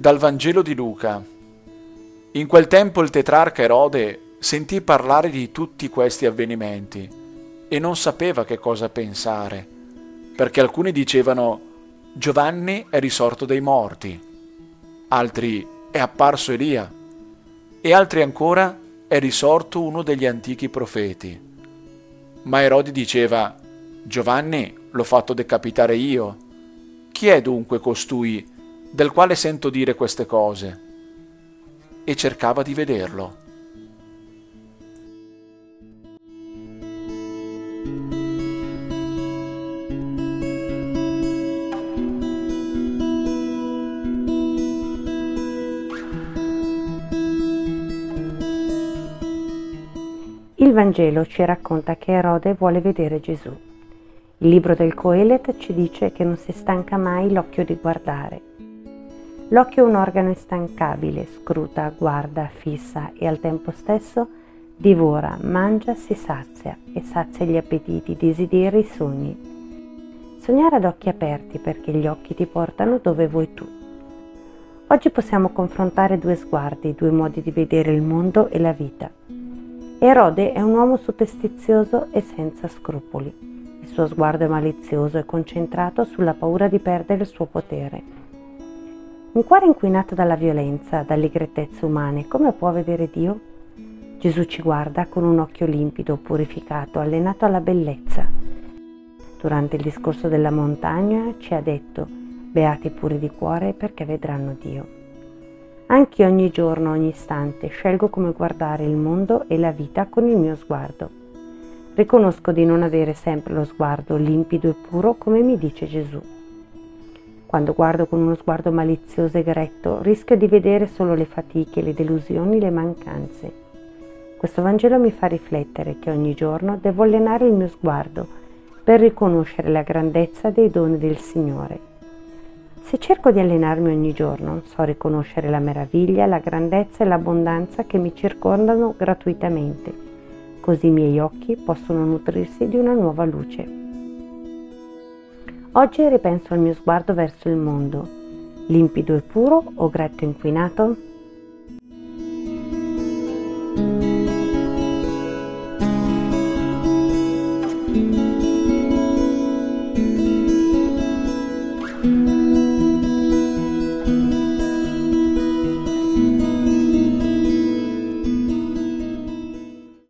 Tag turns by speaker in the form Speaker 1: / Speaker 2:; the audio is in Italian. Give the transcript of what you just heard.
Speaker 1: Dal Vangelo di Luca. In quel tempo il tetrarca Erode sentì parlare di tutti questi avvenimenti e non sapeva che cosa pensare, perché alcuni dicevano Giovanni è risorto dai morti, altri è apparso Elia e altri ancora è risorto uno degli antichi profeti. Ma Erode diceva Giovanni l'ho fatto decapitare io. Chi è dunque costui del quale sento dire queste cose, e cercava di vederlo.
Speaker 2: Il Vangelo ci racconta che Erode vuole vedere Gesù. Il libro del Coelet ci dice che non si stanca mai l'occhio di guardare L'occhio è un organo instancabile, scruta, guarda, fissa e al tempo stesso divora, mangia, si sazia e sazia gli appetiti, i desideri, i sogni. Sognare ad occhi aperti perché gli occhi ti portano dove vuoi tu. Oggi possiamo confrontare due sguardi, due modi di vedere il mondo e la vita. Erode è un uomo superstizioso e senza scrupoli. Il suo sguardo è malizioso e concentrato sulla paura di perdere il suo potere. Un cuore inquinato dalla violenza, dalle grettezze umane, come può vedere Dio? Gesù ci guarda con un occhio limpido, purificato, allenato alla bellezza. Durante il discorso della montagna ci ha detto, beati puri di cuore perché vedranno Dio. Anche ogni giorno, ogni istante, scelgo come guardare il mondo e la vita con il mio sguardo. Riconosco di non avere sempre lo sguardo limpido e puro come mi dice Gesù. Quando guardo con uno sguardo malizioso e gretto, rischio di vedere solo le fatiche, le delusioni, le mancanze. Questo Vangelo mi fa riflettere che ogni giorno devo allenare il mio sguardo per riconoscere la grandezza dei doni del Signore. Se cerco di allenarmi ogni giorno, so riconoscere la meraviglia, la grandezza e l'abbondanza che mi circondano gratuitamente, così i miei occhi possono nutrirsi di una nuova luce. Oggi ripenso al mio sguardo verso il mondo, limpido e puro o gretto inquinato?